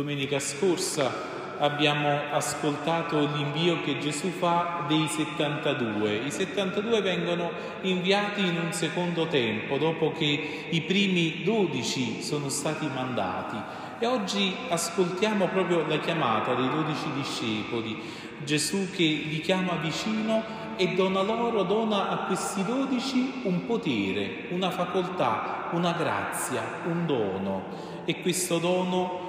Domenica scorsa abbiamo ascoltato l'invio che Gesù fa dei 72. I 72 vengono inviati in un secondo tempo, dopo che i primi 12 sono stati mandati. E oggi ascoltiamo proprio la chiamata dei 12 discepoli. Gesù che li chiama vicino e dona loro, dona a questi 12 un potere, una facoltà, una grazia, un dono. E questo dono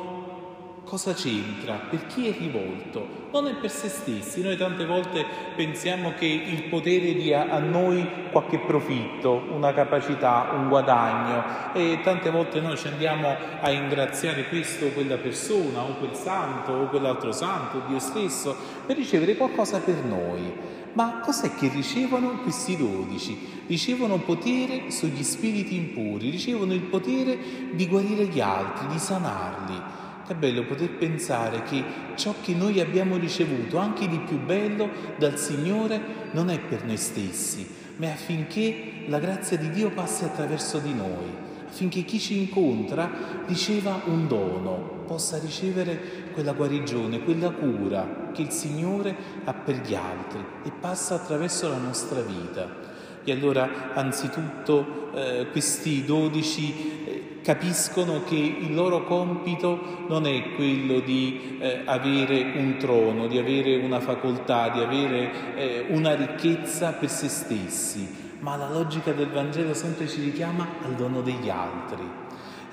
cosa c'entra? Per chi è rivolto? Non è per se stessi. Noi tante volte pensiamo che il potere dia a noi qualche profitto, una capacità, un guadagno e tante volte noi ci andiamo a ingraziare questo o quella persona o quel santo o quell'altro santo, Dio stesso, per ricevere qualcosa per noi. Ma cos'è che ricevono questi dodici? Ricevono potere sugli spiriti impuri, ricevono il potere di guarire gli altri, di sanarli. È bello poter pensare che ciò che noi abbiamo ricevuto, anche di più bello, dal Signore, non è per noi stessi, ma è affinché la grazia di Dio passi attraverso di noi, affinché chi ci incontra riceva un dono, possa ricevere quella guarigione, quella cura che il Signore ha per gli altri e passa attraverso la nostra vita. E allora anzitutto eh, questi dodici eh, capiscono che il loro compito non è quello di eh, avere un trono, di avere una facoltà, di avere eh, una ricchezza per se stessi, ma la logica del Vangelo sempre ci richiama al dono degli altri.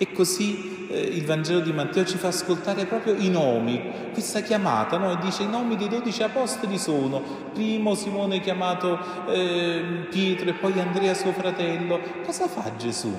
E così eh, il Vangelo di Matteo ci fa ascoltare proprio i nomi, questa chiamata, no? dice i nomi dei dodici apostoli sono, primo Simone chiamato eh, Pietro e poi Andrea suo fratello. Cosa fa Gesù?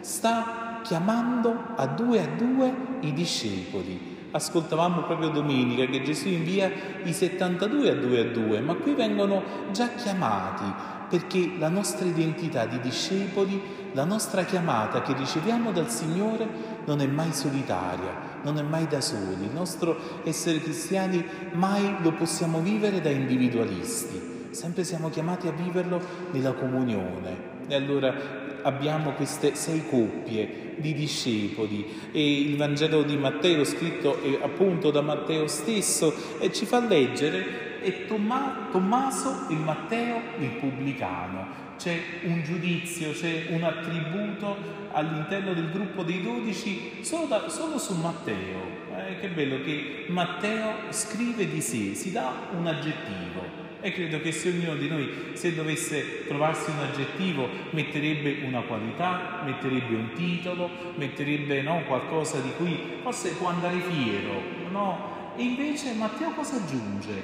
Sta chiamando a due a due i discepoli. Ascoltavamo proprio domenica che Gesù invia i 72 a due a due, ma qui vengono già chiamati perché la nostra identità di discepoli, la nostra chiamata che riceviamo dal Signore non è mai solitaria, non è mai da soli. Il nostro essere cristiani mai lo possiamo vivere da individualisti, sempre siamo chiamati a viverlo nella comunione. E allora abbiamo queste sei coppie di discepoli e il Vangelo di Matteo, scritto appunto da Matteo stesso, ci fa leggere e Tomma, Tommaso il Matteo il pubblicano. C'è un giudizio, c'è un attributo all'interno del gruppo dei dodici solo, solo su Matteo. Eh, che bello che Matteo scrive di sé, si dà un aggettivo. E credo che se ognuno di noi, se dovesse trovarsi un aggettivo, metterebbe una qualità, metterebbe un titolo, metterebbe no, qualcosa di cui forse può andare fiero, no? E invece Matteo cosa aggiunge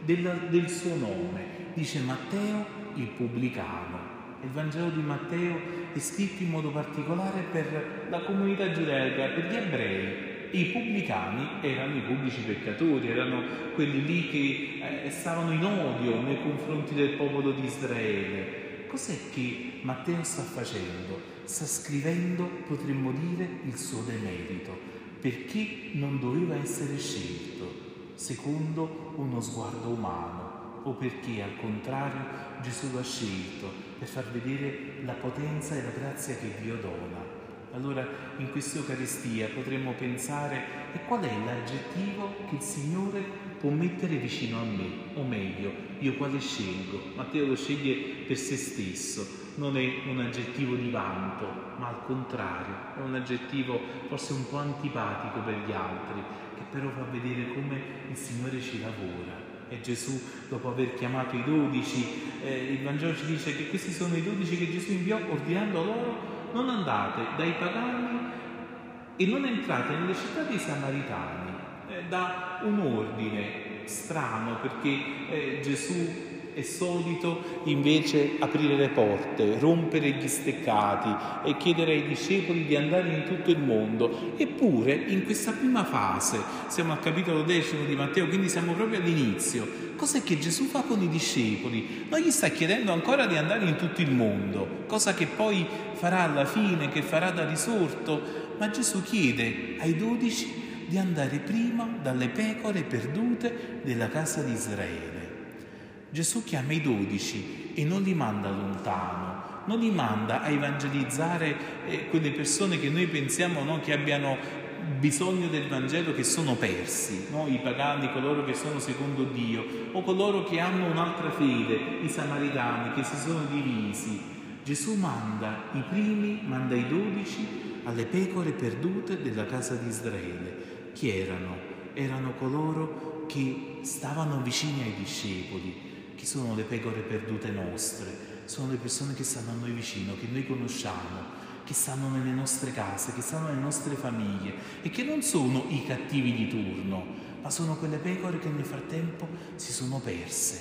del, del suo nome? Dice Matteo il pubblicano. Il Vangelo di Matteo è scritto in modo particolare per la comunità giudaica, per gli ebrei, i pubblicani erano i pubblici peccatori, erano quelli lì che eh, stavano in odio nei confronti del popolo di Israele. Cos'è che Matteo sta facendo? Sta scrivendo, potremmo dire, il suo demerito, perché non doveva essere scelto secondo uno sguardo umano o perché al contrario Gesù l'ha scelto per far vedere la potenza e la grazia che Dio dona. Allora in questa Eucaristia potremmo pensare e qual è l'aggettivo che il Signore può mettere vicino a me, o meglio, io quale scelgo? Matteo lo sceglie per se stesso, non è un aggettivo di vanto, ma al contrario, è un aggettivo forse un po' antipatico per gli altri, che però fa vedere come il Signore ci lavora. E Gesù, dopo aver chiamato i dodici, eh, il Vangelo ci dice che questi sono i dodici che Gesù inviò ordinando loro non andate dai pagani e non entrate nelle città dei Samaritani. Eh, da un ordine strano perché eh, Gesù è solito invece aprire le porte, rompere gli steccati e chiedere ai discepoli di andare in tutto il mondo. Eppure in questa prima fase, siamo al capitolo decimo di Matteo, quindi siamo proprio all'inizio, cos'è che Gesù fa con i discepoli? Non gli sta chiedendo ancora di andare in tutto il mondo, cosa che poi farà alla fine, che farà da risorto, ma Gesù chiede ai dodici di andare prima dalle pecore perdute della casa di Israele. Gesù chiama i dodici e non li manda lontano, non li manda a evangelizzare eh, quelle persone che noi pensiamo no, che abbiano bisogno del Vangelo che sono persi, no? i pagani, coloro che sono secondo Dio, o coloro che hanno un'altra fede, i samaritani che si sono divisi. Gesù manda i primi, manda i dodici alle pecore perdute della casa di Israele. Chi erano? Erano coloro che stavano vicini ai discepoli. Chi sono le pecore perdute nostre? Sono le persone che stanno a noi vicino, che noi conosciamo, che stanno nelle nostre case, che stanno nelle nostre famiglie e che non sono i cattivi di turno, ma sono quelle pecore che nel frattempo si sono perse,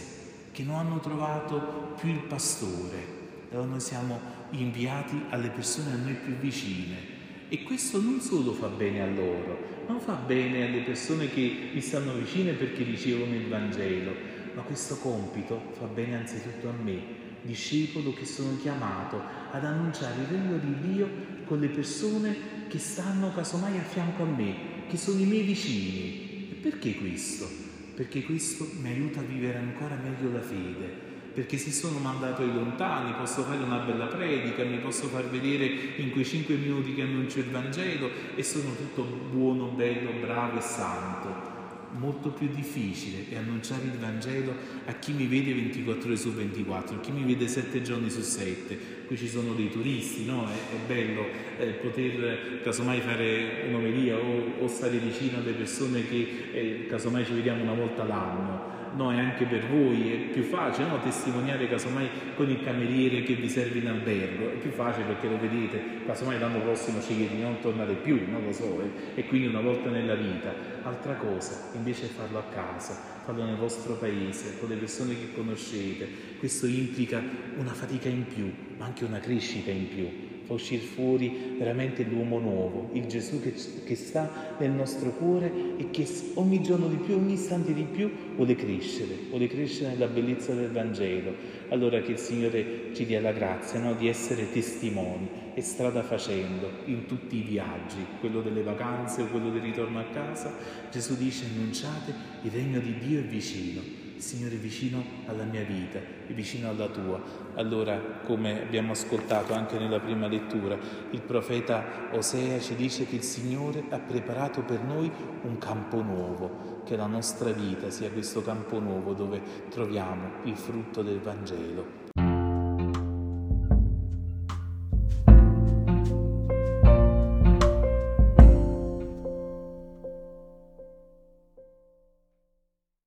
che non hanno trovato più il pastore. Allora noi siamo inviati alle persone a noi più vicine. E questo non solo fa bene a loro, non fa bene alle persone che mi stanno vicine perché ricevono il Vangelo, ma questo compito fa bene anzitutto a me, discepolo che sono chiamato ad annunciare il regno di Dio con le persone che stanno casomai a fianco a me, che sono i miei vicini. E perché questo? Perché questo mi aiuta a vivere ancora meglio la fede. Perché se sono mandato ai lontani posso fare una bella predica, mi posso far vedere in quei cinque minuti che annuncio il Vangelo e sono tutto buono, bello, bravo e santo molto più difficile è annunciare il Vangelo a chi mi vede 24 ore su 24, a chi mi vede 7 giorni su 7. Qui ci sono dei turisti, no? È, è bello eh, poter casomai fare un'omelia o, o, stare vicino alle persone che eh, casomai ci vediamo una volta l'anno no, è anche per voi, è più facile no? testimoniare casomai con il cameriere che vi serve in albergo, è più facile perché lo vedete, casomai l'anno prossimo ci chiede di non tornare più, non lo so, eh? e quindi una volta nella vita. Altra cosa, invece è farlo a casa, farlo nel vostro paese, con le persone che conoscete, questo implica una fatica in più, ma anche una crescita in più uscire fuori veramente l'uomo nuovo, il Gesù che, che, sta nel nostro cuore e che ogni giorno di più, ogni istante di più vuole crescere, vuole crescere nella bellezza del Vangelo. Allora che il Signore ci dia la grazia no? di essere testimoni e strada facendo in tutti i viaggi, quello delle vacanze o quello del ritorno a casa. Gesù dice annunciate il regno di Dio è vicino Signore vicino alla mia vita e vicino alla tua. Allora, come abbiamo ascoltato anche nella prima lettura, il profeta Osea ci dice che il Signore ha preparato per noi un campo nuovo, che la nostra vita sia questo campo nuovo dove troviamo il frutto del Vangelo.